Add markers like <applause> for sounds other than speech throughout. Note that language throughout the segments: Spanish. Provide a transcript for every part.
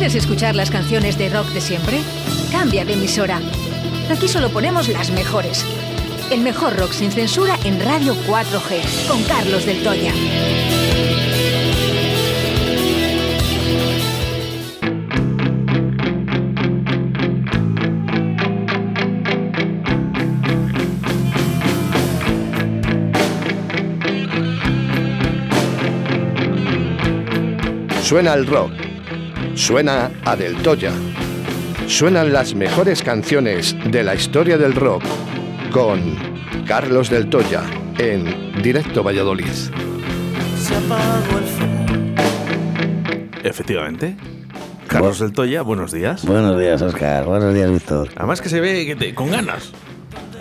¿Quieres escuchar las canciones de rock de siempre? Cambia de emisora. Aquí solo ponemos las mejores. El mejor rock sin censura en Radio 4G, con Carlos del Toya. Suena el rock. Suena a Del Toya. Suenan las mejores canciones de la historia del rock con Carlos del Toya en Directo Valladolid. Efectivamente. Carlos del Toya, buenos días. Buenos días, Oscar. Buenos días, Víctor. Además que se ve que te- con ganas.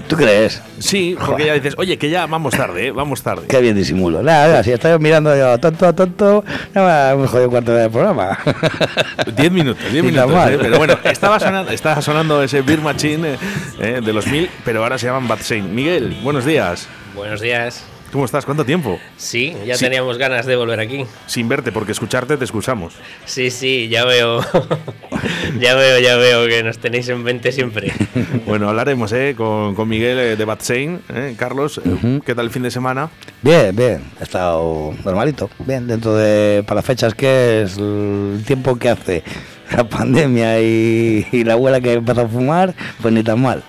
¿Tú crees? Sí, porque ya dices, oye, que ya vamos tarde, ¿eh? vamos tarde. Qué bien disimulo. Nada, nada, si estoy mirando yo tonto, tonto, ya me he jodido un cuarto de programa. <laughs> Diez minutos, diez <laughs> minutos. mal. ¿eh? Pero bueno, estaba sonando, estaba sonando ese Beer Machine eh, de los mil, pero ahora se llaman Bad Saint. Miguel, buenos días. Buenos días. ¿Cómo estás? ¿Cuánto tiempo? Sí, ya Sí. teníamos ganas de volver aquí. Sin verte, porque escucharte te excusamos. Sí, sí, ya veo. <laughs> ya veo, ya veo que nos tenéis en mente siempre. <laughs> Bueno, hablaremos eh, con, con Miguel eh, de Bad Saint. eh. Carlos, eh, ¿qué tal el fin de semana? Bien, bien. He estado normalito. Bien, dentro de. Para las fechas que es el tiempo que hace <laughs> la pandemia y, y la abuela que empezó a fumar, pues ni tan mal.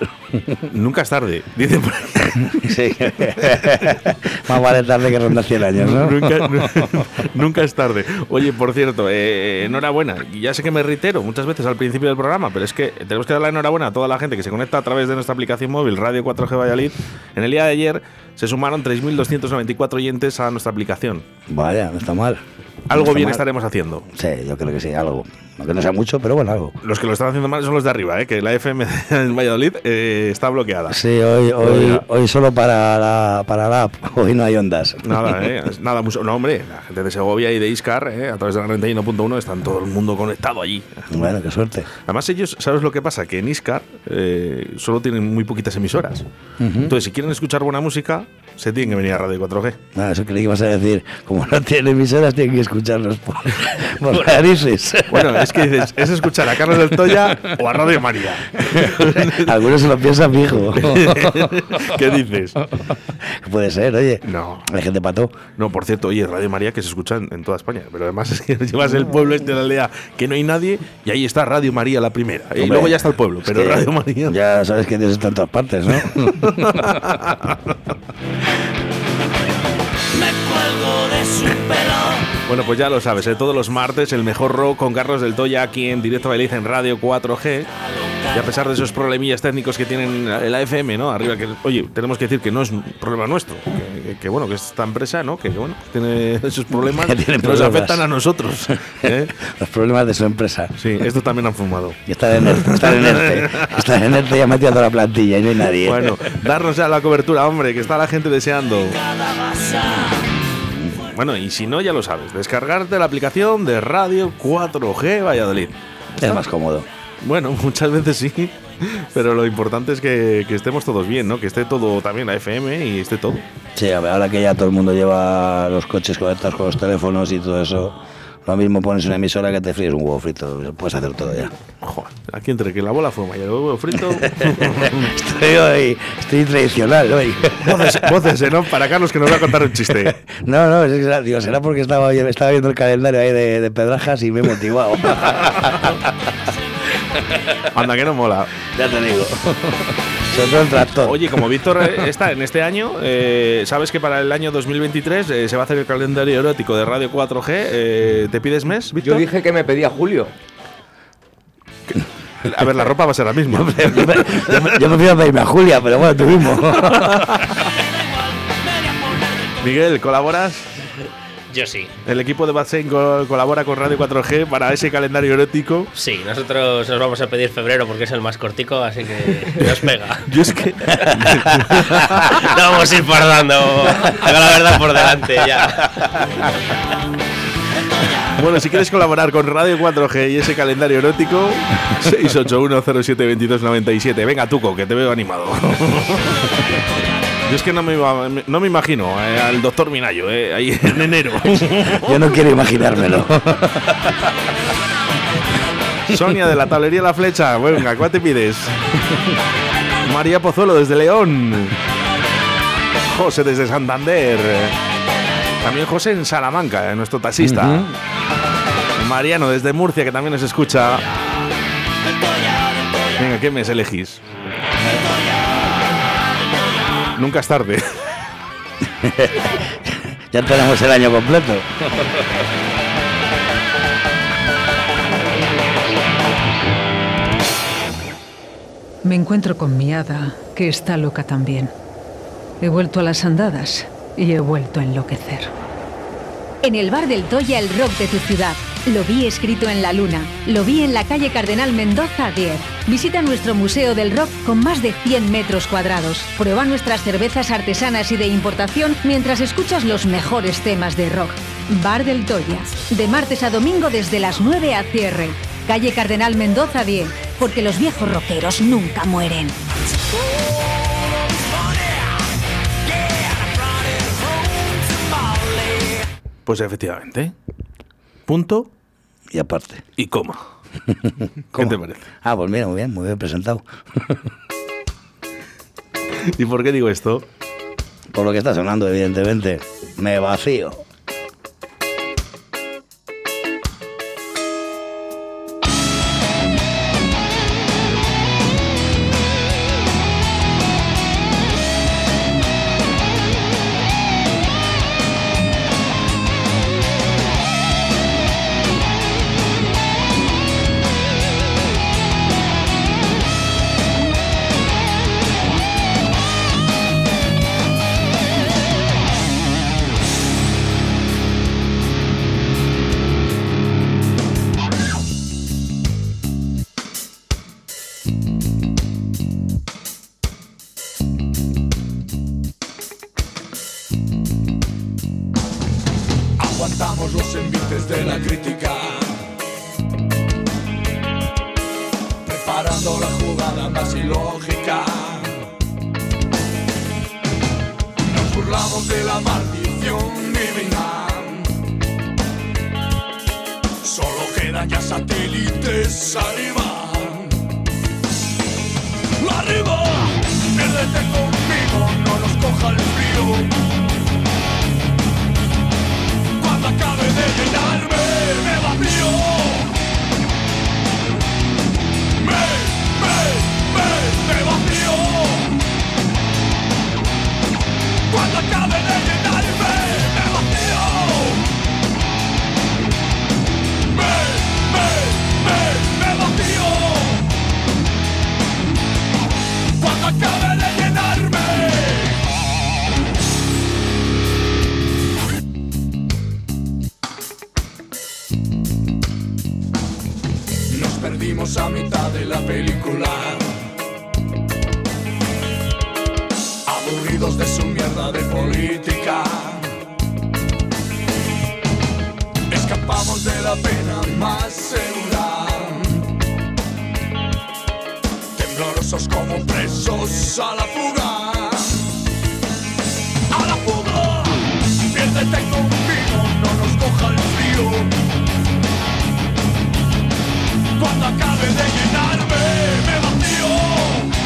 Nunca es tarde, dice por ahí. <laughs> Sí. <laughs> Más vale tarde que rondar 100 años, ¿no? nunca, nu- <laughs> nunca es tarde. Oye, por cierto, eh, enhorabuena. Y Ya sé que me reitero muchas veces al principio del programa, pero es que tenemos que dar la enhorabuena a toda la gente que se conecta a través de nuestra aplicación móvil Radio 4G Valladolid. En el día de ayer se sumaron 3.294 oyentes a nuestra aplicación. Vaya, no está mal. Algo bien mal. estaremos haciendo. Sí, yo creo que sí, algo. Aunque no sea mucho, pero bueno, algo. Los que lo están haciendo mal son los de arriba, ¿eh? que la FM <laughs> en Valladolid eh, está bloqueada. Sí, hoy, hoy, solo para la, para la app. <laughs> Hoy no hay ondas. Nada, ¿eh? <laughs> Nada, mucho. No, hombre, la gente de Segovia y de Iscar, ¿eh? a través de la 91.1, están todo el mundo conectado allí. Bueno, qué suerte. Además, ellos, ¿sabes lo que pasa? Que en Iscar eh, solo tienen muy poquitas emisoras. Entonces, si quieren escuchar buena música, se tienen que venir a Radio 4G. Nada, eso creí que ibas a decir. Como no tienen emisoras, tienen que escucharlos por, por narices. Bueno, es que dices, ¿es escuchar a Carlos del Toya o a Radio María? <laughs> Algunos se lo piensan fijo. <laughs> ¿Qué dices? Puede ser, oye. No. Hay gente pato. No, por cierto, oye, Radio María que se escucha en, toda España. Pero además es que <laughs> llevas el pueblo este de la aldea que no hay nadie y ahí está Radio María la primera. y luego ya está el pueblo, pero Radio María. Ya sabes que Dios está en todas partes, ¿no? Yeah. Bueno, pues ya lo sabes, ¿eh? todos los martes el mejor rock con Carlos del Toya aquí en Directo Bailiz en Radio 4G. Y a pesar de esos problemillas técnicos que tienen la FM, ¿no? Arriba, que, oye, tenemos que decir que no es un problema nuestro. Que, que- que, bueno, que esta empresa, ¿no? Que, bueno, tiene esos problemas <laughs> Que tiene que nos problemas. afectan a nosotros. <laughs> ¿eh? Los problemas de su empresa. Sí, esto también han fumado. Y está en ERTE, está en ERTE. Está en ERTE y ha metido toda la plantilla y no hay nadie. Bueno, darnos ya la cobertura, hombre, que está la gente deseando. Bueno, y si no, ya lo sabes, descargarte la aplicación de Radio 4G Valladolid. es más cómodo. Bueno, <laughs> muchas veces sí, pero lo importante es que, que estemos todos bien, ¿no? Que esté todo también la FM y esté todo. Sí, a ver, ahora que ya todo el mundo lleva los coches conectados con los teléfonos y todo eso, lo mismo pones una emisora que te fríes un huevo frito, puedes hacer todo ya. Joder, aquí entre que la bola fuma y el huevo frito. <laughs> Estoy hoy, estoy tradicional hoy. voces, voces, ¿eh? ¿no? Para Carlos que nos va a contar un chiste. No, no, es que será, digo, será porque estaba, estaba viendo el calendario ahí de, de Pedrajas y me he motivado. Anda, que no mola. ya te digo. Todo el. Oye, como Víctor eh, está en este año, eh, sabes que para el año 2023 eh, se va a hacer el calendario erótico de Radio 4G. eh, ¿Te pides mes, Víctor? Yo dije que me pedía Julio. A ver, la ropa va a ser la misma. yo, me, yo me- yo pedirme a Julia, pero bueno, tú mismo. <laughs> Miguel, ¿colaboras? Yo sí. El equipo de co- colabora con Radio 4G para ese calendario erótico. Sí, nosotros nos vamos a pedir febrero porque es el más cortico, así que <laughs> nos pega. Yo es que. <laughs> no vamos a ir fardando. Tengo la verdad por delante ya. Bueno, si quieres colaborar con Radio 4G y ese calendario erótico, 681072297. Venga, Tuco, que te veo animado. Yo es que no me, iba- no me imagino eh, al doctor Minayo, eh, ahí <laughs> en enero. Yo no quiero imaginármelo. Sonia de la tablería La Flecha. Venga, ¿cuál te pides? María Pozuelo desde León. José desde Santander. También José en Salamanca, eh, nuestro taxista. Mariano desde Murcia, que también nos escucha. Venga, ¿qué mes elegís? Nunca es tarde. <laughs> ya tenemos el año completo. Me encuentro con mi hada, que está loca también. He vuelto a las andadas y he vuelto a enloquecer. En el bar del Toya, el rock de tu ciudad. Lo vi escrito en la luna. Lo vi en la calle Cardenal Mendoza 10. Visita nuestro Museo del Rock con más de 100 metros cuadrados. Prueba nuestras cervezas artesanas y de importación mientras escuchas los mejores temas de rock. Bar del Toya. De martes a domingo desde las 9 a cierre. Calle Cardenal Mendoza 10. Porque los viejos rockeros nunca mueren. Pues efectivamente. Punto Y aparte. y coma. <laughs> ¿Qué ¿Cómo? te parece? Ah, pues mira, muy bien, muy bien presentado. <laughs> ¿Y por qué digo esto? Por lo que está sonando, evidentemente. Me vacío. Solo quedan ya satélites arriba. ¡Arriba! Piérdete conmigo, no nos coja el frío. Cuando acabe de llenarme, me vacío. A mitad de la película. Aburridos de su mierda de política. Escapamos de la pena más segura. Temblorosos como presos a la fuga. A la fuga. Piérdete conmigo, no nos coja el frío. Cuando acabe de llenarme, me vacío.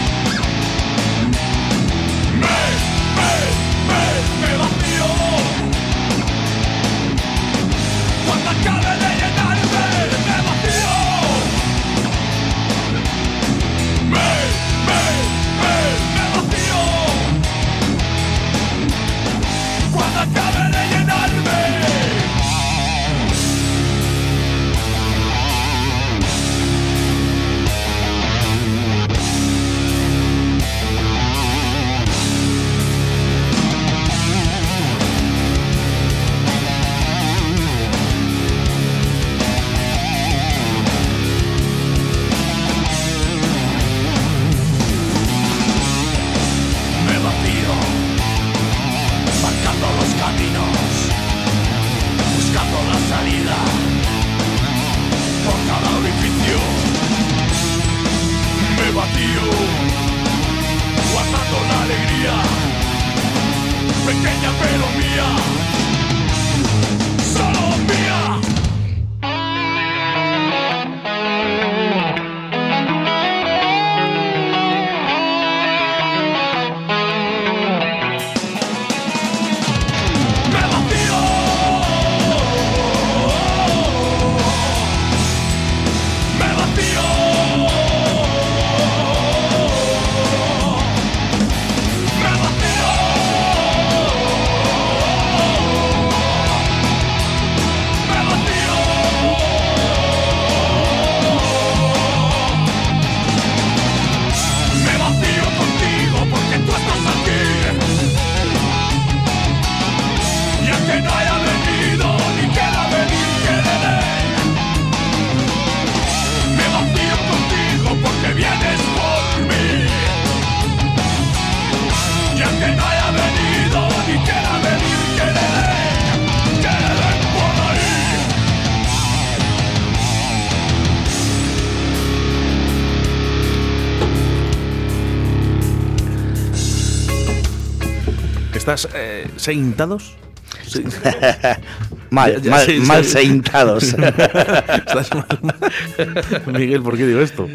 Seintados? Sí. <laughs> Mal, Ya- mal, sí, sí. <laughs> mal seintados. ¿Estás mal? Miguel, ¿por qué digo esto?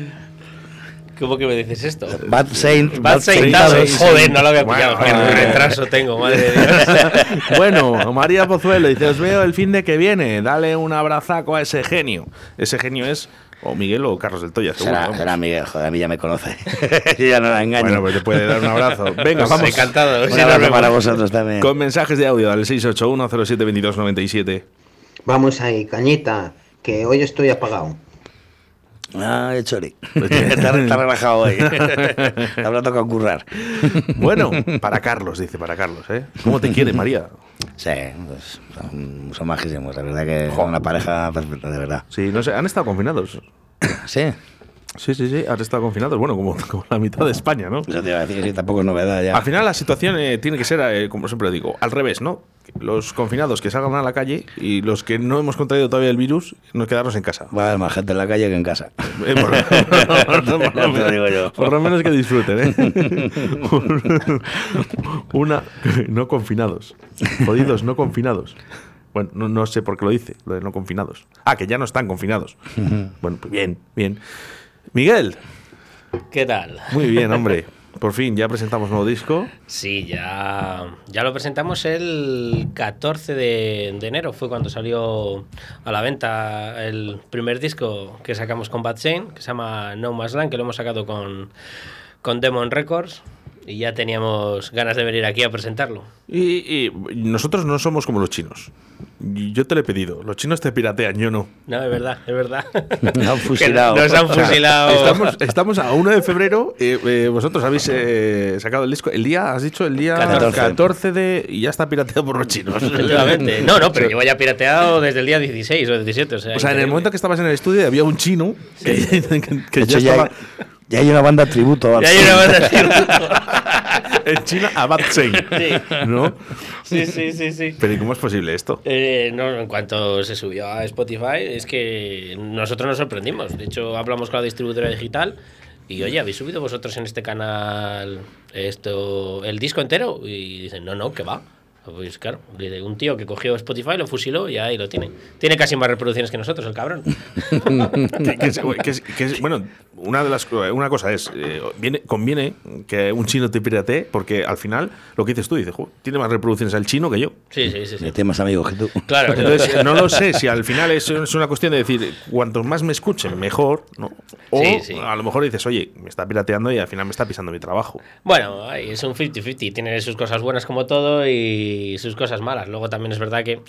¿Cómo que me dices esto? Bad Saint, Bad seintados. Joder, no lo había pillado. Bueno, Qué eh. retraso tengo, madre de Dios. <laughs> Bueno, María Pozuelo dice, os veo el fin de que viene, dale un abrazaco a ese genio. Ese genio es o Miguel o Carlos del Toya, seguro. Será, será Miguel, joder, a mí ya me conoce. <laughs> Yo ya no la engaño. Bueno, pues te puede dar un abrazo. <laughs> Venga, Pues vamos. encantado. Un abrazo para vosotros también. Con mensajes de audio al 681072297. Vamos ahí, cañita, que hoy estoy apagado. Ay, Chori. está, está relajado hoy. <laughs> Habrá tocado currar. Bueno, para Carlos, dice, para Carlos, ¿eh? ¿Cómo te quiere, María? Sí, pues, son, son majísimos. La verdad que son una pareja perfecta, de verdad. Sí, no sé, han estado confinados. Sí, Sí, sí, sí, han estado confinados. Bueno, como, <laughs> como la mitad de España, ¿no? eso te iba a decir que sí, tampoco es novedad ya. Al final la situación eh, tiene que ser, eh, como siempre digo, al revés, ¿no? Los confinados que salgan a la calle y los que no hemos contraído todavía el virus, nos quedarnos en casa. Va a haber más gente en la calle que en casa. Eh, por, lo <laughs> digo yo. por lo menos que disfruten, ¿eh? <laughs> Una, no confinados. Jodidos, no confinados. Bueno, no, no sé por qué lo dice, lo de no confinados. Ah, que ya no están confinados. Bueno, pues bien, bien. Miguel, ¿Qué tal? muy bien, hombre. <laughs> Por fin, ya presentamos nuevo disco. Sí, ya, ya lo presentamos el 14 de, de enero, fue cuando salió a la venta el primer disco que sacamos con Bad Saint, que se llama No Más Land, que lo hemos sacado con, con Demon Records y ya teníamos ganas de venir aquí a presentarlo. Y, y nosotros no somos como los chinos. Yo te lo he pedido. Los chinos te piratean, yo no. No, es verdad, es verdad. <laughs> Nos han fusilado. Nos han O sea, fusilado. Estamos, <laughs> estamos a 1 de febrero. eh, eh, vosotros habéis eh, sacado el disco. El día, has dicho, el día 14. 14, de. Y ya está pirateado por los chinos. Efectivamente. No, no, pero <laughs> llevo ya pirateado desde el día 16 o 17. O sea, O sea, en el momento que estabas en el estudio había un chino que, que- que De ya hecho, ya, estaba ya hay una banda tributo. Ya hay una banda <laughs> de- en China a Bad Saint, Sí. ¿no? Sí, sí, sí, sí. Pero ¿y cómo es posible esto? Eh, no, en cuanto se subió a Spotify, es que nosotros nos sorprendimos. De hecho, hablamos con la distribuidora digital y, oye, ¿habéis subido vosotros en este canal esto el disco entero? Y dicen, no, no, que va. Pues claro, un tío que cogió Spotify, lo fusiló y ahí lo tiene. Tiene casi más reproducciones que nosotros, el cabrón. <laughs> Que- que es- que es- que es- bueno, una de las co- una cosa es eh, viene, conviene que un chino te piratee porque al final lo que dices tú dices, "Jo, tiene más reproducciones el chino que yo. Sí, sí, sí. sí. Tiene más amigos que tú. Claro, Entonces, no lo sé si al final es, es una cuestión de decir, cuantos más me escuchen, mejor, ¿no? O Sí, sí. a lo mejor dices, oye, me está pirateando y al final me está pisando mi trabajo. Bueno, es un 50-50. Tiene sus cosas buenas como todo y sus cosas malas. Luego también es verdad que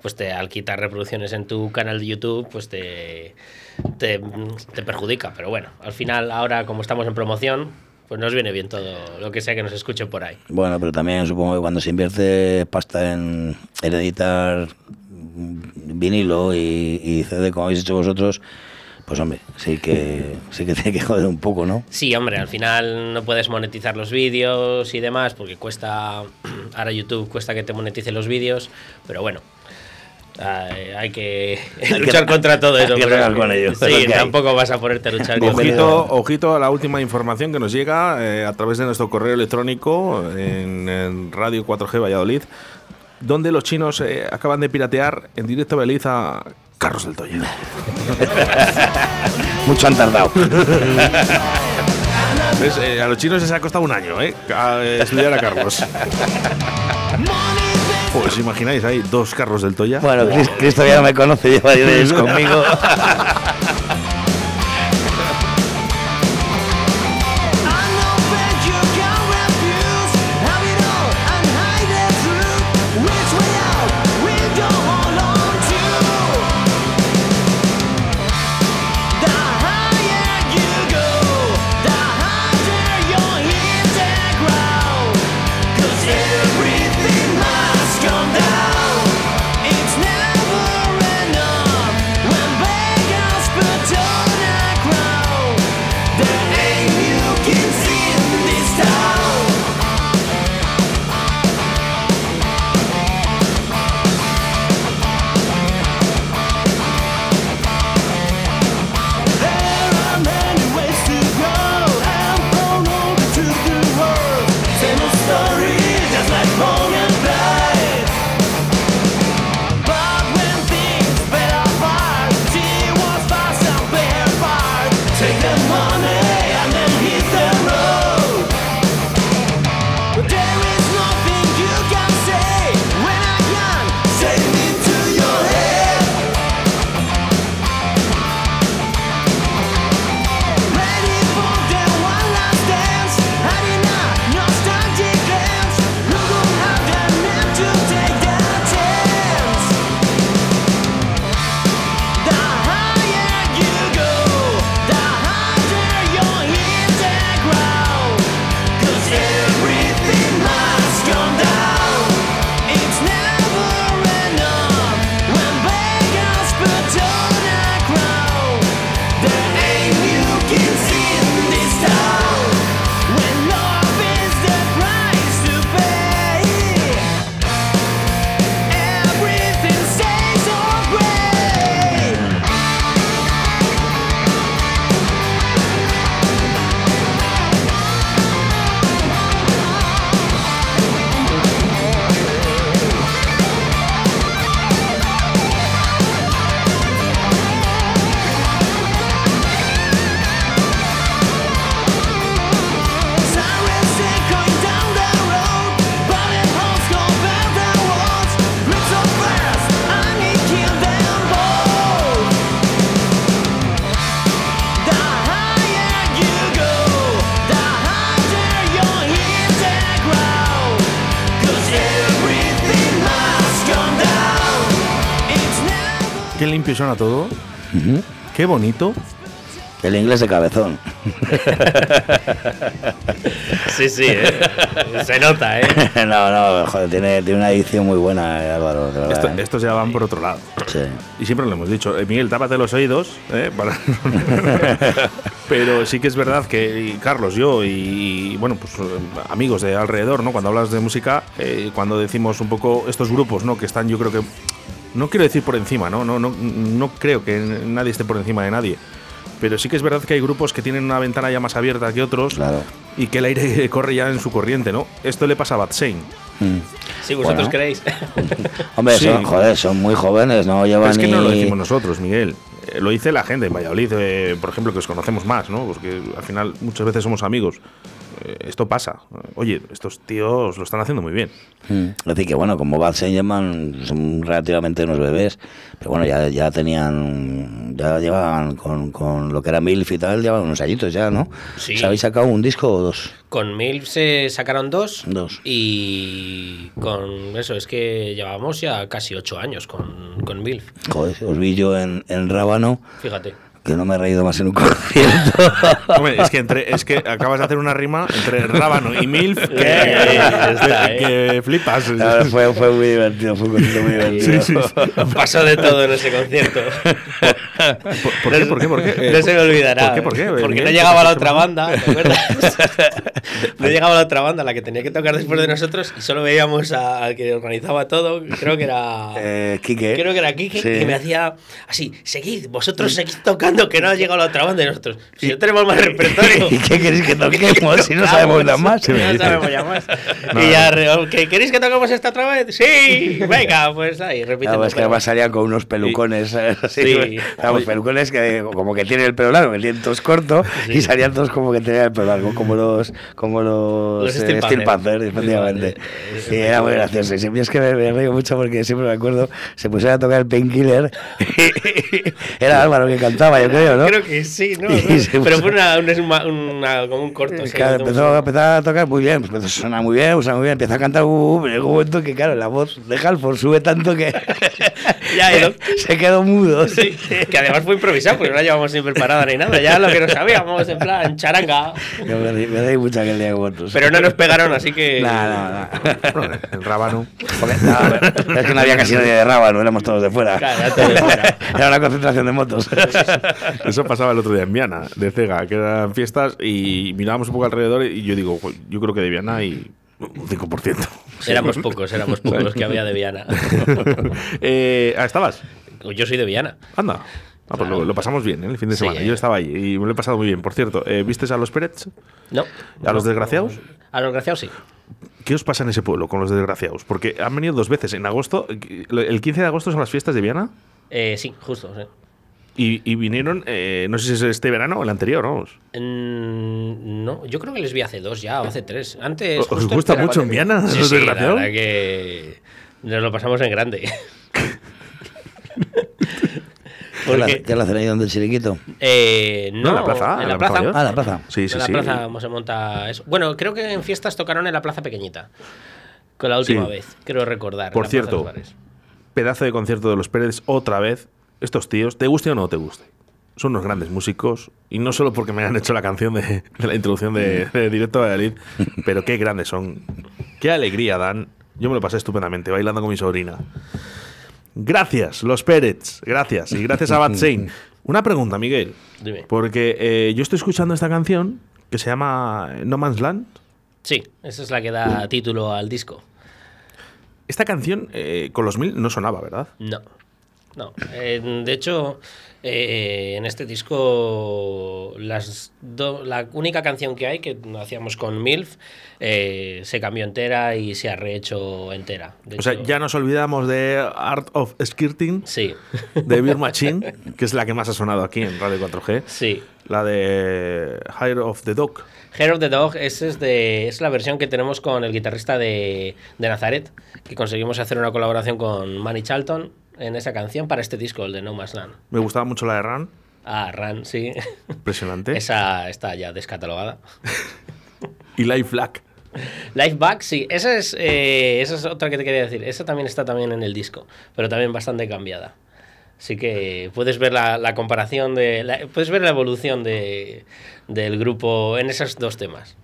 pues te, al quitar reproducciones en tu canal de YouTube, pues te, te, perjudica. Pero bueno, al final, ahora como estamos en promoción, pues nos viene bien todo lo que sea que nos escuchen por ahí. Bueno, pero también supongo que cuando se invierte pasta en, en editar vinilo y, y CD como habéis hecho vosotros, pues hombre, sí que sí que tiene que joder un poco, ¿no? Sí, hombre, al final no puedes monetizar los vídeos y demás porque cuesta, <clears throat> ahora YouTube cuesta que te monetice los vídeos, pero bueno. ay, <laughs> Hay que luchar contra todo hay eso. que pero- con ello, Sí, hay. tampoco vas a ponerte a luchar con Ojito, ojito a la última información que nos llega eh, a través de nuestro correo electrónico en, en Radio 4G Valladolid, donde los chinos eh, acaban de piratear en directo a Valladolid a Carlos del Toya. <laughs> Mucho han tardado. ¿Ves? Eh, a los chinos les ha costado un año ¿eh? a, eh, estudiar a Carlos. Pues imagináis, hay dos Carlos del Toya. Bueno, Cris- Cristo ya no me conoce, lleva 10 años <laughs> conmigo. Qué limpio suena todo. Qué bonito. El inglés de cabezón. Sí, sí, ¿eh? se nota, ¿eh? <laughs> no, no, joder, tiene, tiene una edición muy buena, eh, Álvaro. de verdad, Esto- ¿eh? estos ya van por otro lado. Sí. Y siempre lo hemos dicho, eh, Miguel, tápate los oídos, ¿eh? Para- <laughs> Pero sí que es verdad que Carlos, yo y, y, bueno, pues amigos de alrededor, ¿no? Cuando hablas de música, eh, cuando decimos un poco estos grupos, ¿no? Que están, yo creo que no quiero decir por encima, ¿no? No, no, no creo que nadie esté por encima de nadie. Pero sí que es verdad que hay grupos que tienen una ventana ya más abierta que otros Claro. y que el aire <laughs> corre ya en su corriente, ¿no? Esto le pasa a Bad Shane. Mm. Si vosotros Bueno. queréis. <laughs> Hombre, Sí. son, joder, son muy jóvenes, no llevan es que ni... no lo decimos nosotros, Miguel. Eh, Lo dice la gente en Valladolid, eh, por ejemplo, que os conocemos más, ¿no? Porque al final muchas veces somos amigos. Eh, esto pasa. Oye, estos tíos lo están haciendo muy bien. Mm. Es decir, que bueno, como Bad Saint-Germain son relativamente unos bebés, pero bueno, ya, ya tenían, ya llevaban con, con lo que era MILF y tal, llevaban unos añitos ya, ¿no? Sí. ¿Se habéis sacado un disco o dos? Con Milf se sacaron dos. Dos. Y con eso, es que llevábamos ya casi ocho años con, con Milf. Joder, os vi yo en, en Rábano, Fíjate. Que no me he reído más en un <laughs> concierto. Hombre, es que, entre, es que acabas de hacer una rima entre Rábano y Milf que, Eh, está, que- que flipas. Claro, fue, fue muy divertido, fue un concierto muy divertido. Sí, sí, Pasó de todo en ese concierto. ¿Por, por qué? ¿Por qué? ¿Por qué? Eh, No se me olvidará. ¿Por qué? ¿Por qué? Porque Miguel, no ¿por llegaba qué la otra banda, ¿te acuerdas? no llegaba la otra banda, la que tenía que tocar después de nosotros, y solo veíamos a- al que organizaba todo, creo que era... Eh, Quique. Creo que era Kike, Sí. y me hacía así, seguid, vosotros seguid tocando, que no ha llegado la otra banda de nosotros. Si no tenemos más <laughs> repertorio. ¿Y qué queréis que <laughs> toquemos si no sabemos nada más? <laughs> Si no sabemos ya más. y ya, ¿que ¿queréis que toquemos esta otra vez? Sí, venga, pues ahí, repite. Claro, es que además salían con unos pelucones, ¿sabes? así, Sí. vamos, pelucones que como que tienen el pelo largo, que tienen todos corto, y salían todos como que tenían el pelo largo, como los, como los, Los eh, Steel Steel Panther. Efectivamente. Y era muy gracioso. Y siempre es que me, me río mucho porque siempre me acuerdo, se pusieron a tocar el Painkiller, era Álvaro que cantaba, yo creo, ¿no? Creo que sí, ¿no? <laughs> Y se Pero fue una, una, una- como un corto. Claro, no empezó, empezó a tocar muy bien, pues empezó a sonar muy bien, suena muy bien, empieza a cantar, uh, pero llegó un momento que, claro, la voz de Halford sube tanto que <laughs> Ya, <laughs> lo- se quedó mudo. Sí, que además fue improvisado, porque no la llevamos ni preparada ni nada. Ya lo que no sabíamos, en plan, charanga. Yo me, me mucho aquel día con vosotros. Pero no nos pegaron, así que. No, no, no. El Rábano. Porque, no, es que no había casi nadie de Rábano, éramos todos de fuera. Claro, era todo de fuera. Era una concentración de motos. <laughs> Eso pasaba el otro día en Viana, de Cega, que eran fiestas y mirábamos un poco alrededor y yo digo, "Jo, yo creo que de Viana hay un 5%. Éramos pocos, éramos <laughs> pocos los que había de Viana. <laughs> eh, ¿Estabas? Yo soy de Viana. Anda. Ah, pues lo, lo pasamos bien ¿eh? el fin de semana. eh. Yo estaba ahí y me lo he pasado muy bien. Por cierto, eh, ¿vistes a los Pérez? No. ¿A los desgraciados? A los desgraciados sí. ¿Qué os pasa en ese pueblo con los desgraciados? Porque han venido dos veces. En agosto, el 15 de agosto son las fiestas de Viana Eh, sí, justo. sí. Y, y vinieron, eh, no sé si es este verano o el anterior, vamos. Mm, no, yo creo que les vi hace dos ya, o hace tres. Antes. ¿Os justo gusta mucho en. Viana, Sí, <laughs> los sí, la verdad que nos lo pasamos en grande. <laughs> ¿Qué la- Porque, ¿Qué la hacen ahí donde el chiriquito? eh, no, en la plaza, En en la la plaza. Plaza. Ah, la plaza. Sí, sí, en la sí. plaza se monta eso. Bueno, creo que en fiestas tocaron en la plaza pequeñita. Con la última Sí. vez, creo recordar. Por de cierto. Pedazo de concierto de los Pérez otra vez. Estos tíos, te guste o no te guste. Son unos grandes músicos. Y no solo porque me han hecho la canción de, de la introducción de, de Directo a Valladolid, <laughs> pero qué grandes son. Qué alegría dan. Yo me lo pasé estupendamente bailando con mi sobrina. Gracias, los Pérez. Gracias. Y gracias a Bad Saint. <laughs> Una pregunta, Miguel. Dime. Porque eh, yo estoy escuchando esta canción que se llama No Man's Land. Sí, esa es la que da título al disco. Esta canción eh, con los mil no sonaba, ¿verdad? No. No. Eh, de hecho, eh, en este disco, las do- la única canción que hay, que hacíamos con MILF, eh, se cambió entera y se ha rehecho entera. De O sea, ya nos olvidamos de Art of Skirting Sí. de Beer Machine, que es la que más ha sonado aquí en Radio 4G. Sí. La de Hire of the Dog. Hair of the Dog ese es, de, es la versión que tenemos con el guitarrista de, de Nazaret, que conseguimos hacer una colaboración con Manny Charlton en esa canción para este disco, el de No Man's Land. Me gustaba mucho la de Run, Ah, Ran, sí. impresionante. <laughs> Esa está ya descatalogada. <laughs> Y Life Black. Life Back, sí, esa es, eh, esa es otra que te quería decir. Esa también está también en el disco, pero también bastante cambiada. Así que puedes ver la, la comparación de. la- puedes ver la evolución de, del grupo en esos dos temas.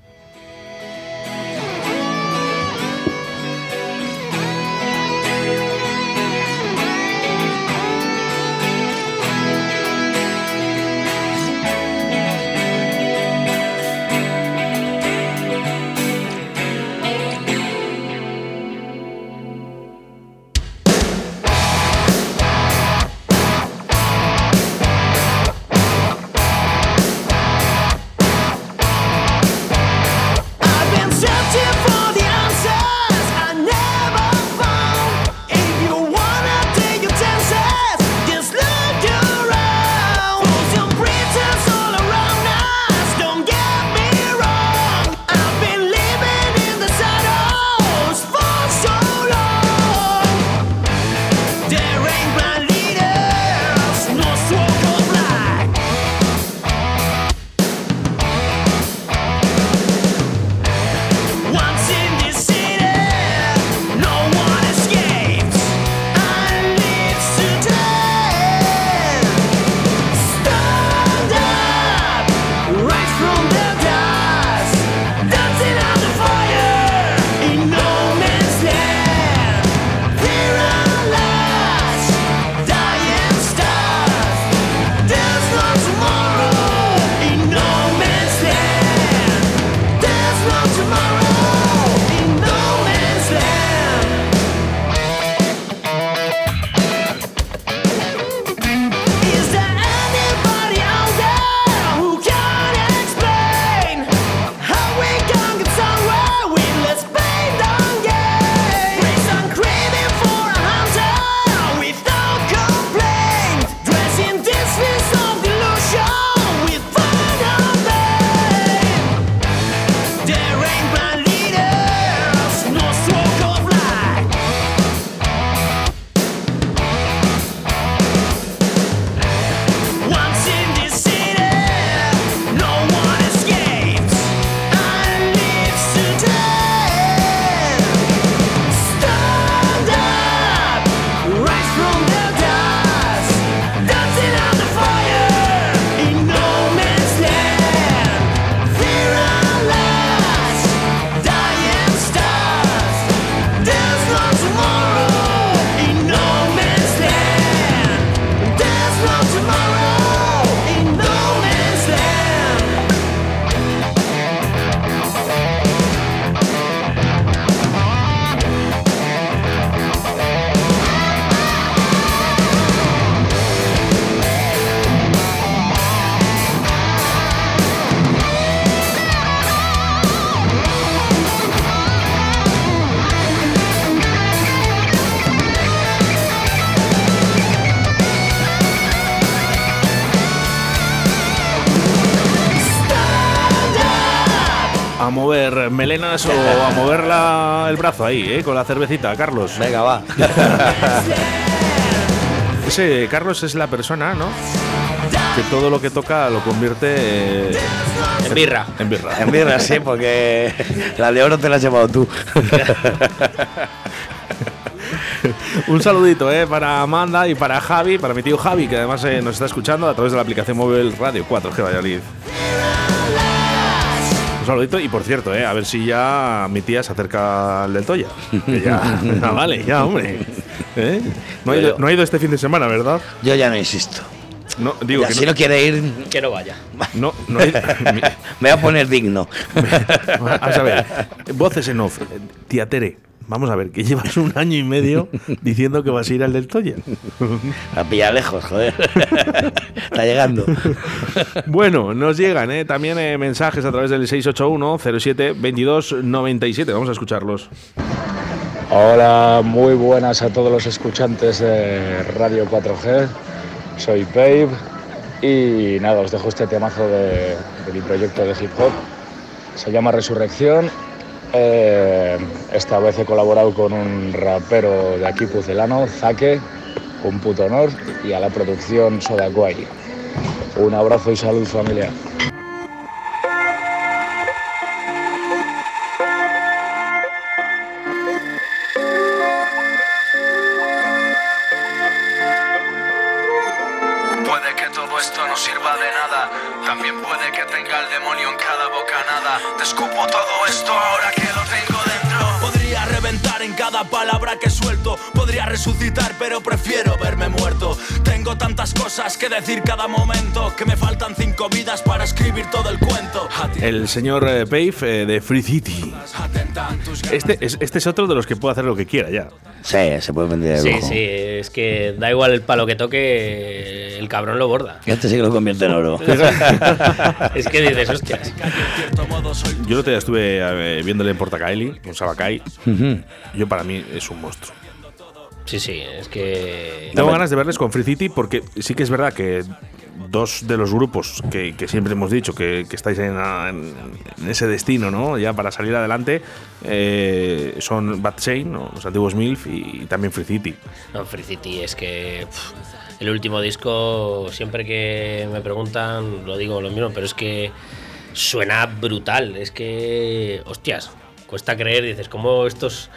O a mover la- el brazo ahí, ¿eh? con la cervecita, Carlos. Venga, va. <laughs> Ese Carlos es la persona, ¿no? Que todo lo que toca lo convierte eh, En birra. en birra. En birra, sí, porque la de oro te la has llevado tú. <laughs> Un saludito eh, para Amanda y para Javi, para mi tío Javi, que además eh, nos está escuchando a través de la aplicación móvil Radio 4G Valladolid. Saludito y por cierto, eh, a ver si ya mi tía se acerca al del Toya. Que ya, ya <laughs> <laughs> vale, ya, hombre. ¿Eh? No, ha ido, no ha ido este fin de semana, ¿verdad? Yo ya no insisto. No, digo Ya, que si no quiere ir, Que no vaya. no, <laughs> me voy a poner digno. Vamos a ver, voces en off. Tía Tere, vamos a ver, que llevas un año y medio <laughs> diciendo que vas a ir al del Toya. A pillar lejos, joder. <laughs> Está llegando. Bueno, nos llegan ¿eh? también eh, mensajes a través del 681-07-2297. Vamos a escucharlos. Hola, muy buenas a todos los escuchantes de Radio 4G. Soy Pave y nada, os dejo este temazo de, de mi proyecto de hip hop. Se llama Resurrección. Eh, esta vez he colaborado con un rapero de aquí pucelano, Zaque, un puto honor, y a la producción Soda Quay. Un abrazo y salud familiar. Tengo tantas cosas que decir cada momento que me faltan cinco vidas para escribir todo el cuento. El señor eh, Pave eh, de Free City. Este es, este es otro de los que puede hacer lo que quiera ya. Sí, se puede vender de Sí, lujo. sí, es que da igual el palo que toque, el cabrón lo borda. Este sí que lo convierte en oro. <laughs> es que dices, hostias. Yo el otro día estuve eh, viéndole en Portacaeli, con Sabacay. Ujú. Yo para mí es un monstruo. Sí, sí, es que. Tengo ganas de verles con Free City porque sí que es verdad que dos de los grupos que, que siempre hemos dicho que, que estáis en, ese destino, ¿no? Ya para salir adelante, eh, son Bad ¿no? los antiguos MILF y, también Free City. No, Free City es que pff, el último disco, siempre que me preguntan, lo digo lo mismo, pero es que suena brutal. Es que, hostias, cuesta creer, dices, ¿cómo estos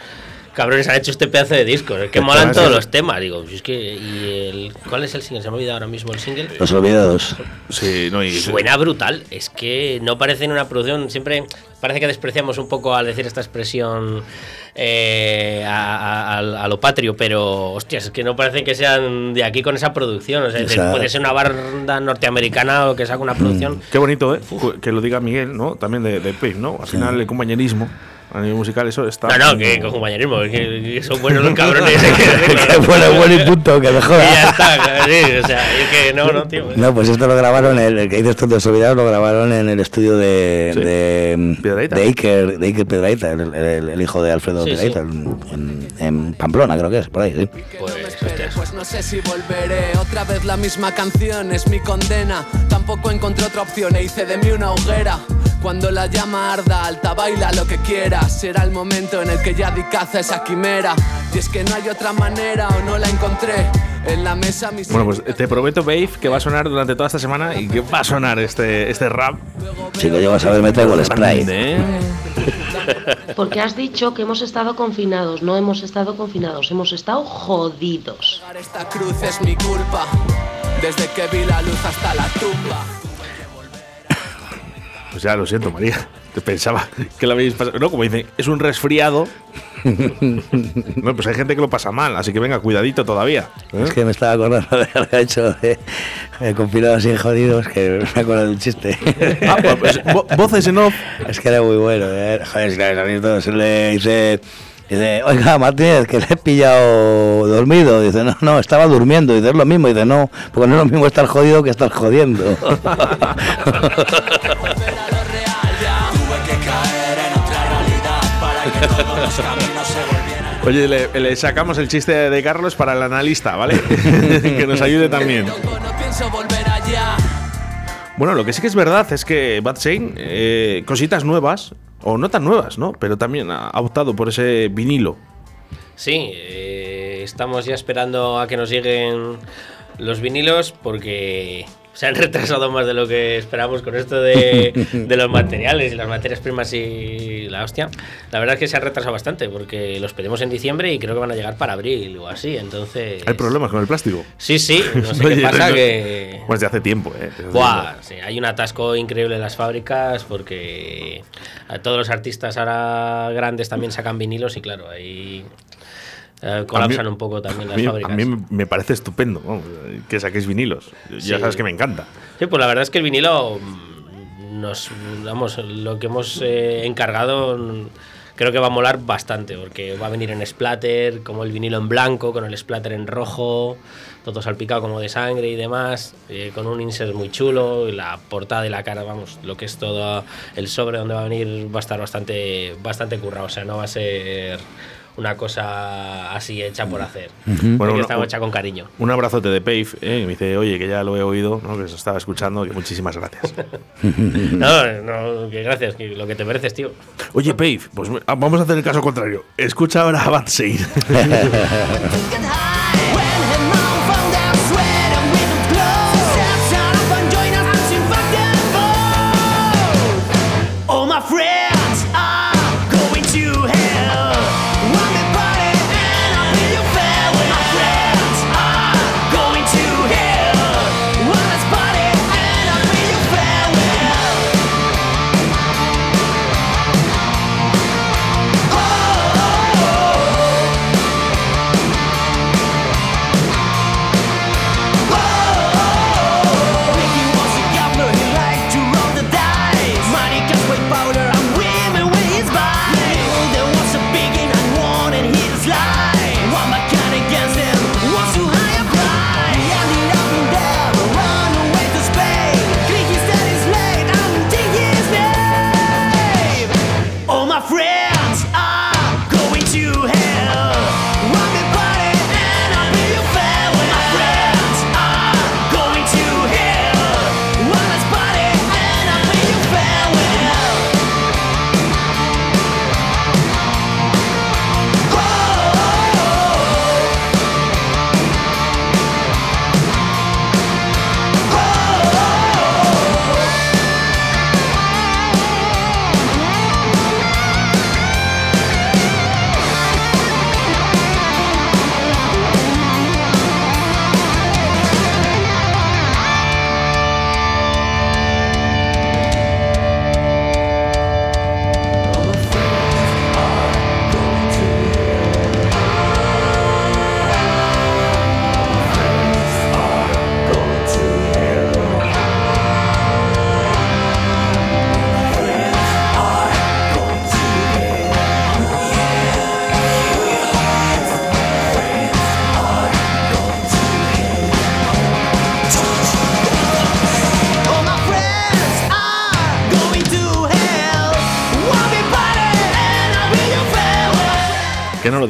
cabrones han hecho este pedazo de disco? Es que molan Además, todos los temas. Digo, si es que, ¿y el, ¿cuál es el single? Se me ha olvidado ahora mismo el single. Los olvidados. Sí, no, y Suena brutal, es que no parece en una producción, siempre parece que despreciamos un poco al decir esta expresión eh, a, a- a- a lo patrio, pero hostias, es que no parece que sean de aquí con esa producción, o sea, O sea- puede ser una banda norteamericana o que saca una producción. Qué bonito, ¿eh? Que lo diga Miguel, ¿no? También de, de Pave, ¿no? Al final el compañerismo a nivel musical, eso está. No, no, que con compañerismo, que, que son buenos los <laughs> cabrones. que bueno, bueno y punto, que Y mejor. ya está, sí, o sea, es que no, no, tío. No, pues esto lo grabaron, el, el que dices tú de olvidados, lo grabaron en el estudio de, Sí. de, Piedrahita. de Iker, de Iker Piedrahita, el, el- el hijo de Alfredo Sí, Piedrahita, sí. en, en- Pamplona creo que es, por ahí, sí. Pues, pues no sé si volveré. Otra vez la misma canción es mi condena. Tampoco encontré otra opción e hice de mí una hoguera. Cuando la llama arda, alta baila lo que quieras. Será el momento en el que ya di caza esa quimera. Y es que no hay otra manera o no la encontré. En la mesa mis Bueno, pues te prometo, Babe, que va a sonar durante toda esta semana y que va a sonar este, este rap. Si lo llevas a ver, me traigo el spray. ¿eh? <laughs> Porque has dicho que hemos estado confinados. No hemos estado confinados, hemos estado jodidos. Esta cruz es mi culpa. Desde que vi la luz hasta la tumba. Pues ya lo siento, María. Te pensaba que lo habéis pasado. No, como dicen, es un resfriado. <laughs> no, pues hay gente que lo pasa mal, así que venga, cuidadito todavía. ¿eh? Es que me estaba acordando de lo que ha hecho de, de confinados y jodidos, que me acuerdo de un chiste. <laughs> Ah, pues, vo- voces en off. Es que era muy bueno. ¿eh? Joder, se le dice. Dice, oiga, Martínez, que le he pillado dormido. Dice, no, no, estaba durmiendo. Dice, es lo mismo. Dice, no, porque no es lo mismo estar jodido que estar jodiendo. <laughs> Oye, le, le sacamos el chiste de Carlos para el analista, ¿vale? <laughs> que nos ayude también. Bueno, lo que sí que es verdad es que Bad Shane, eh, cositas nuevas, o no tan nuevas, ¿no? Pero también ha ha optado por ese vinilo. Sí, eh, estamos ya esperando a que nos lleguen los vinilos porque <laughs> se han retrasado más de lo que esperamos con esto de, <laughs> de los materiales y las materias primas y la hostia. La verdad es que se han retrasado bastante porque los pedimos en diciembre y creo que van a llegar para abril o así, entonces... Hay problemas con el plástico. Sí, sí, <laughs> no sé qué pasa no- que... Pues de hace tiempo, ¿eh? Hace Buah, tiempo. sí, hay un atasco increíble en las fábricas porque a todos los artistas ahora grandes también sacan vinilos y claro, ahí eh, colapsan A mí- un poco también A las mí, a fábricas. mí me parece estupendo vamos, que saquéis vinilos. Ya sabes que me encanta. Sí, pues la verdad es que el vinilo mm, nos, vamos, lo que hemos eh, encargado mm, creo que va a molar bastante porque va a venir en splatter, como el vinilo en blanco, con el splatter en rojo, todo salpicado como de sangre y demás, eh, con un insert muy chulo, y la portada y la cara, vamos, lo que es todo el sobre donde va a venir va a estar bastante, bastante currado, o sea, no va a ser una cosa así hecha por hacer. Ujú. Bueno, Bueno, que una- está hecha con cariño. Un abrazote de Pave, ¿eh? que me dice, oye, que ya lo he oído, ¿no? que se estaba escuchando, que muchísimas gracias. <laughs> No, no, que gracias, que lo que te mereces, tío. Oye, Pave, pues ah, vamos a hacer el caso contrario. Escucha ahora a Bad <laughs>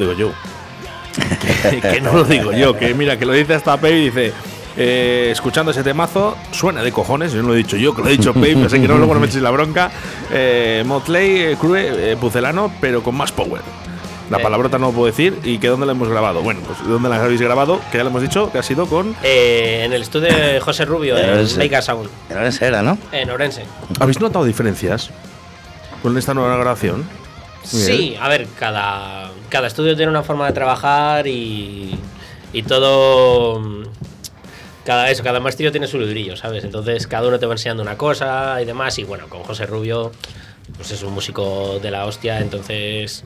digo yo. que, <laughs> que no lo digo yo, que mira, que lo dice hasta Pepe y dice. eh, escuchando ese temazo, suena de cojones. Yo no lo he dicho yo, que lo he dicho <laughs> Pepe, así que no luego no me echéis la bronca. Eh, Motley, eh, Crue, eh, Pucelano, pero con más power. La Eh. palabrota no lo puedo decir. ¿Y que dónde la hemos grabado? Bueno, pues ¿dónde la habéis grabado? Que ya lo hemos dicho, que ha sido con. Eh, en el estudio de José Rubio, Pero en Mega Sound, En Orense era, ¿no? en Orense. ¿Habéis notado diferencias con esta nueva grabación? Sí, a ver, cada, cada estudio tiene una forma de trabajar y, y todo. mm, Cada eso, cada maestrillo tiene su librillo, ¿sabes? Entonces cada uno te va enseñando una cosa y demás. Y bueno, con José Rubio, pues es un músico de la hostia, entonces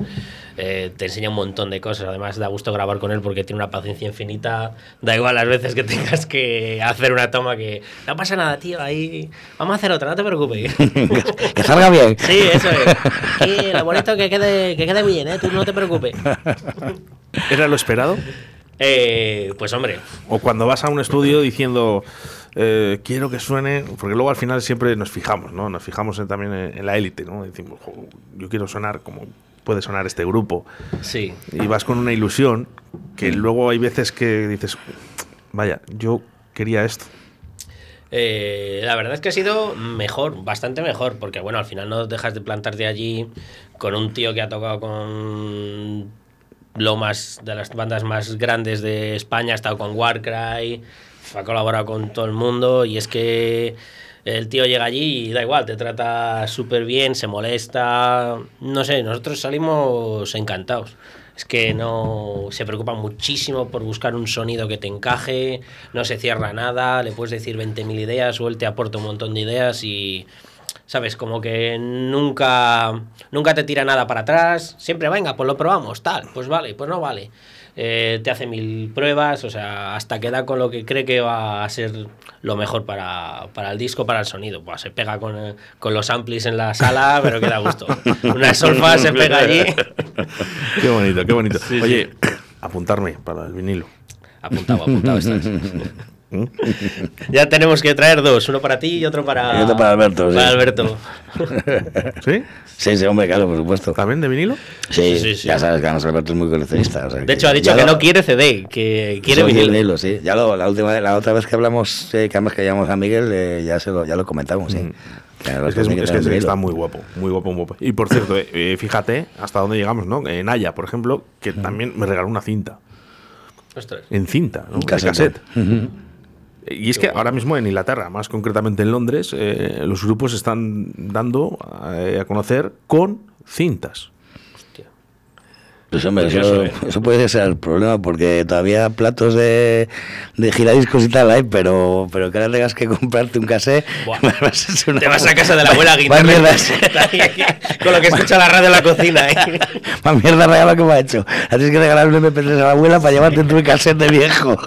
eh, te enseña un montón de cosas. Además, da gusto grabar con él porque tiene una paciencia infinita. Da igual las veces que tengas que hacer una toma que no pasa nada, tío. Ahí vamos a hacer otra, no te preocupes. <laughs> que salga bien. Sí, eso es. Que lo bonito que quede, que quede bien, ¿eh? Tú no te preocupes. <laughs> ¿Era lo esperado? Eh, pues hombre, O cuando vas a un estudio diciendo eh, quiero que suene, porque luego al final siempre nos fijamos, ¿no? Nos fijamos en- también en, en la élite, ¿no? Decimos, "Jo, yo quiero sonar como puede sonar este grupo. sí. Y vas con una ilusión que luego hay veces que dices, vaya, yo quería esto. Eh, la verdad es que ha sido mejor, bastante mejor, porque bueno, al final no dejas de plantarte allí con un tío que ha tocado con lo más de las bandas más grandes de España, ha estado con Warcry, ha colaborado con todo el mundo y es que el tío llega allí y da igual, te trata súper bien, se molesta, no sé, nosotros salimos encantados. Es que no se preocupa muchísimo por buscar un sonido que te encaje, no se cierra nada, le puedes decir 20.000 ideas o él te aporta un montón de ideas y, ¿sabes? Como que nunca, nunca te tira nada para atrás, siempre venga, pues lo probamos, tal, pues vale, pues no vale. Eh, te hace mil pruebas, o sea, hasta que da con lo que cree que va a ser lo mejor para, para el disco, para el sonido. Pues se pega con, eh, con los amplis en la sala, pero queda gusto. Una <laughs> solfa se pega allí. <laughs> Qué bonito, qué bonito. Sí, Oye, <coughs> apuntarme para el vinilo. Apuntado, apuntado estás. <laughs> <laughs> Ya tenemos que traer dos, uno para ti y otro para, Y otro para Alberto, sí. Para Alberto. <laughs> ¿Sí? Sí, sí, hombre, claro, por supuesto. ¿También de vinilo? Sí, Sí, sí, ya sí. sabes que Alberto es muy coleccionista. o sea De hecho, ha dicho que lo- no quiere CD, que quiere Soy vinilo. sí. Ya lo, la última la otra vez que hablamos, eh, que además que llamamos a Miguel, eh, ya se lo, ya lo comentamos, sí. Que Es Alberto que, es, tiene es que vinilo. está muy guapo, muy guapo, muy guapo. Y por cierto, eh, eh, fíjate hasta dónde llegamos, ¿no? En Naya, por ejemplo, que también me regaló una cinta. Ostras. En cinta, ¿no? Un De cassette. cassette. Y es que ahora mismo en Inglaterra, más concretamente en Londres, eh, los grupos están dando eh, a conocer con cintas. Pues hombre, Curioso, eso, ¿eh? eso puede ser el problema, porque todavía platos de, de giradiscos y tal hay, pero, pero que ahora tengas que comprarte un <laughs> vas a ser una- Te vas a casa de la <laughs> abuela a mierda, <laughs> con lo que escucha la radio en la cocina. ¿eh? más mierda regalo que me ha hecho. Tienes que regalar un MP3 a la abuela para llevarte tu cassette de viejo.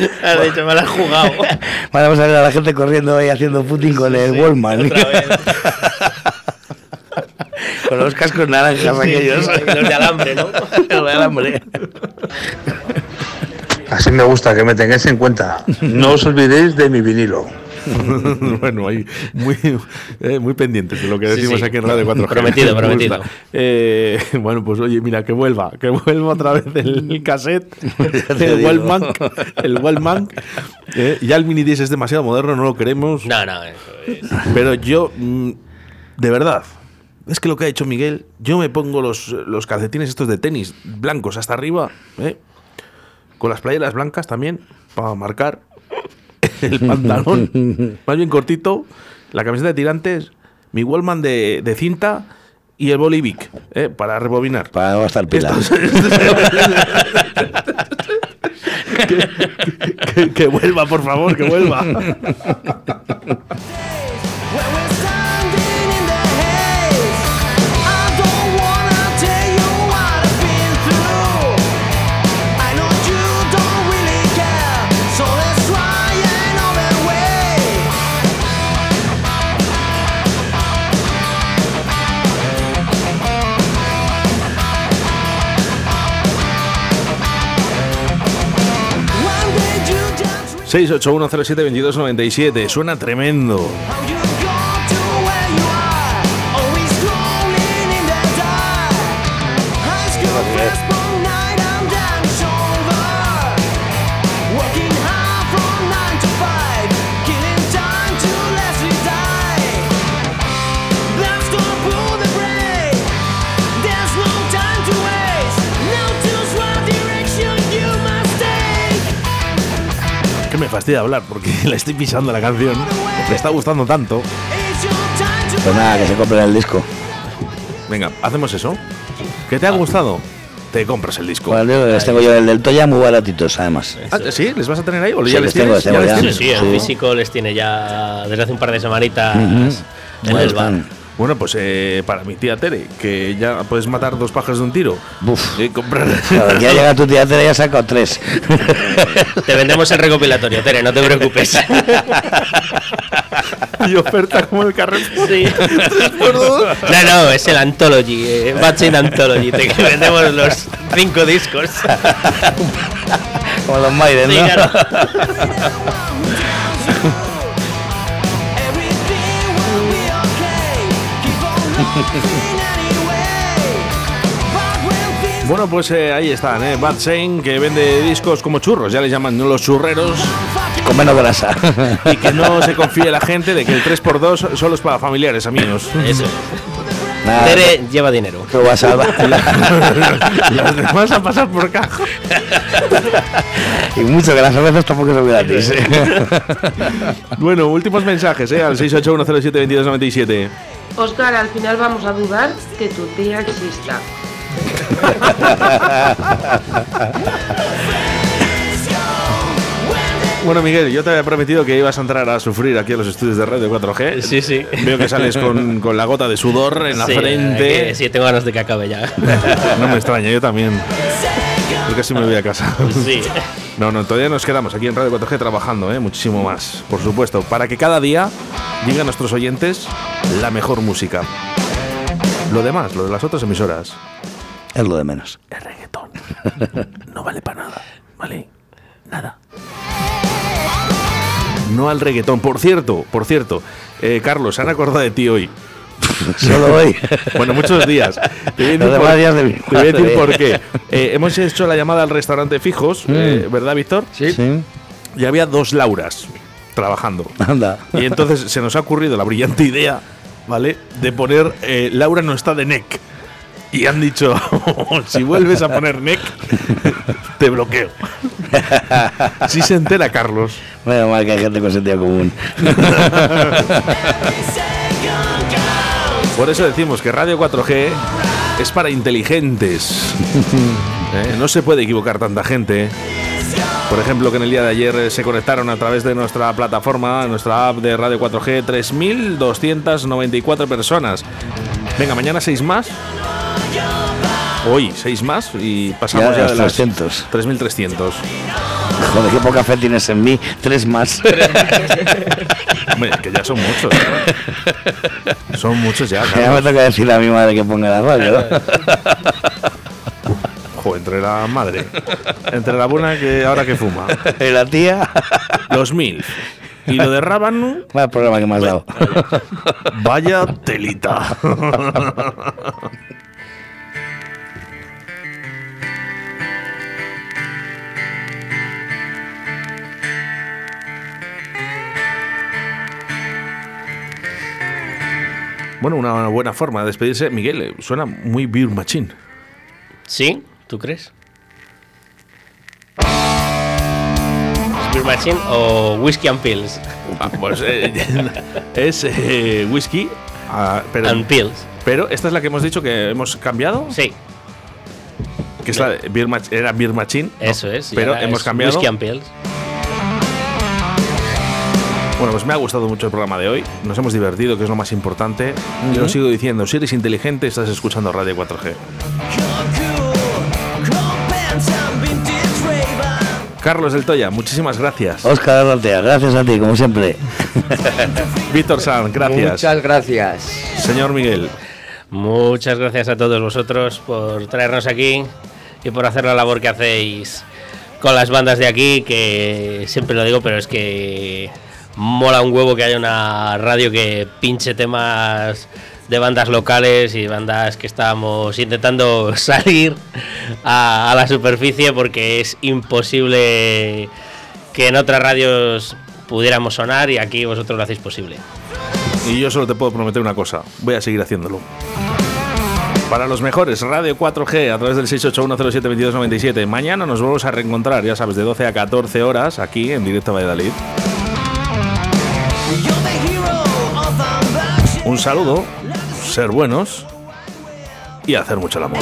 <laughs> Has dicho, me la has jugado. <laughs> Vamos a ver a la gente corriendo ahí haciendo footing con el Wallman. Otra vez. <laughs> con los cascos naranjas aquellos. Los de alambre, ¿no? Los de alambre. Así me gusta que me tengáis en cuenta. No os olvidéis de mi vinilo. <laughs> bueno, ahí muy, eh, muy pendientes de lo que decimos sí. aquí en Radio 4G. Prometido, <laughs> prometido. Eh, bueno, pues oye, mira, que vuelva, que vuelva otra vez el <laughs> cassette, te el. Wallman, el Wallman. Eh, ya el mini disc es demasiado moderno, no lo queremos. No, no, eso es. Pero yo, mm, de verdad, es que lo que ha hecho Miguel, yo me pongo los, los calcetines estos de tenis blancos hasta arriba, ¿eh? con las playeras blancas también, para marcar el <laughs> pantalón, más bien cortito, la camiseta de tirantes, mi Wallman de, de cinta y el Bolivic, ¿eh? para rebobinar. Para no gastar pila. <laughs> que, que- que vuelva, por favor, que vuelva. <laughs> 681072297, suena tremendo. Fastidia hablar porque <laughs> le estoy pisando la canción. Le está gustando tanto. Pues nada, que se compren el disco. Venga, hacemos eso. ¿Qué te ha gustado? Te compras el disco. Bueno, les tengo yo el del Toya muy baratitos, además. Ah, ¿Sí? ¿Les vas a tener ahí? ¿O Sí, ya les tengo, tienes? les tengo ¿Ya les ya. tienes? Sí, el físico les tiene ya desde hace un par de semanitas en el bar. Bueno, pues eh, para mi tía Tere, que ya puedes matar dos pájaros de un tiro. Uf. Y comprar. Claro, <laughs> ya llega tu tía, te ya ha sacado tres. Te vendemos el recopilatorio, Tere, no te preocupes. <laughs> y oferta como el Carrefour. Sí. No, no, es el Anthology, eh, Bad Chain Anthology. Te vendemos los cinco discos. Como los Maiden, Sí, ¿no? claro. <laughs> <laughs> Bueno, pues eh, ahí están, ¿eh? Bad Saint, que vende discos como churros, ya les llaman ¿no? los churreros. Con menos grasa. Y que no se confíe la gente de que el 3x2 solo es para familiares, amigos. Eso. Nada, Tere lleva dinero. tú vas a <laughs> Los demás a pasar por caja. Y mucho que las veces tampoco son gratis. <laughs> Bueno, últimos mensajes, ¿eh? Al 681072297. Oscar, al final vamos a dudar que tu tía exista. <laughs> Bueno, Miguel, yo te había prometido que ibas a entrar a sufrir aquí a los estudios de Radio 4G. Sí, sí. Veo que sales con, con la gota de sudor en la Sí, frente. que sí, tengo ganas de que acabe ya. No me extraña, yo también. Yo casi me voy a casa. Sí. <laughs> No, no, todavía nos quedamos aquí en Radio 4G trabajando, ¿eh? muchísimo más, por supuesto, para que cada día llegue a nuestros oyentes la mejor música. Lo demás, lo de las otras emisoras, Es lo de menos. el reggaetón, <laughs> no vale para nada, ¿vale? Nada. No al reggaetón. Por cierto, por cierto, eh, Carlos, se han acordado de ti hoy. <laughs> Solo hoy. Bueno, muchos días. Te voy a decir, por, días de mi <laughs> te voy a decir madre. por qué. Eh, hemos hecho la llamada al restaurante Fijos, eh, ¿verdad, Víctor? Sí. Y había dos Lauras trabajando. Anda. Y entonces se nos ha ocurrido la brillante idea, ¿vale? De poner eh, Laura no está de NEC. Y han dicho, <laughs> si vuelves a poner NEC, te bloqueo. Si se entera Carlos. Menos mal que hay gente con sentido común. Por eso decimos que Radio 4G es para inteligentes. <laughs> ¿Eh? No se puede equivocar tanta gente. Por ejemplo, que en el día de ayer eh, se conectaron a través de nuestra plataforma, nuestra app de Radio 4G, 3.294 personas. Venga, mañana seis más. Hoy seis más y pasamos Ya ya, a de los las 300. 3.300. Joder, qué poca fe tienes en mí. Tres más. <laughs> Hombre, que ya son muchos. Son muchos ya. ya me Carlos. toca decirle a mi madre que ponga la radio. Ojo, entre la madre. Entre la buena que ahora que fuma. <laughs> y la tía. Los mil. Y lo de Rábano, Vaya programa que me has dado. vaya telita. Bueno, una buena forma de despedirse. Miguel, eh, suena muy Beer Machine. ¿Sí? ¿Tú crees? ¿Beer Machine o Whiskey and Pills? Ah, pues eh, <laughs> es eh, whisky, ah, pero, And Pills. pero esta es la que hemos dicho que hemos cambiado. Sí, Que es la de Beer Mach- era Beer Machine. eso es. Pero hemos es cambiado. Whiskey and Pills. Bueno, pues me ha gustado mucho el programa de hoy. Nos hemos divertido, que es lo más importante. Yo lo sigo diciendo, si eres inteligente, estás escuchando Radio 4G. Carlos del Toya, muchísimas gracias. Óscar Arratea, gracias a ti, como siempre. <laughs> Víctor San, gracias. Muchas gracias. Señor Miguel, Muchas gracias a todos vosotros por traernos aquí y por hacer la labor que hacéis con las bandas de aquí, que siempre lo digo, pero es que mola un huevo que haya una radio que pinche temas de bandas locales y bandas que estamos intentando <laughs> salir a, la superficie porque es imposible que en otras radios pudiéramos sonar y aquí vosotros lo hacéis posible. y yo solo te puedo prometer una cosa, voy a seguir haciéndolo. Para los mejores, Radio 4G a través del 681072297. Mañana nos vamos a reencontrar, ya sabes, de 12 a 14 horas aquí en directo Valladolid. Un saludo, ser buenos y hacer mucho el amor.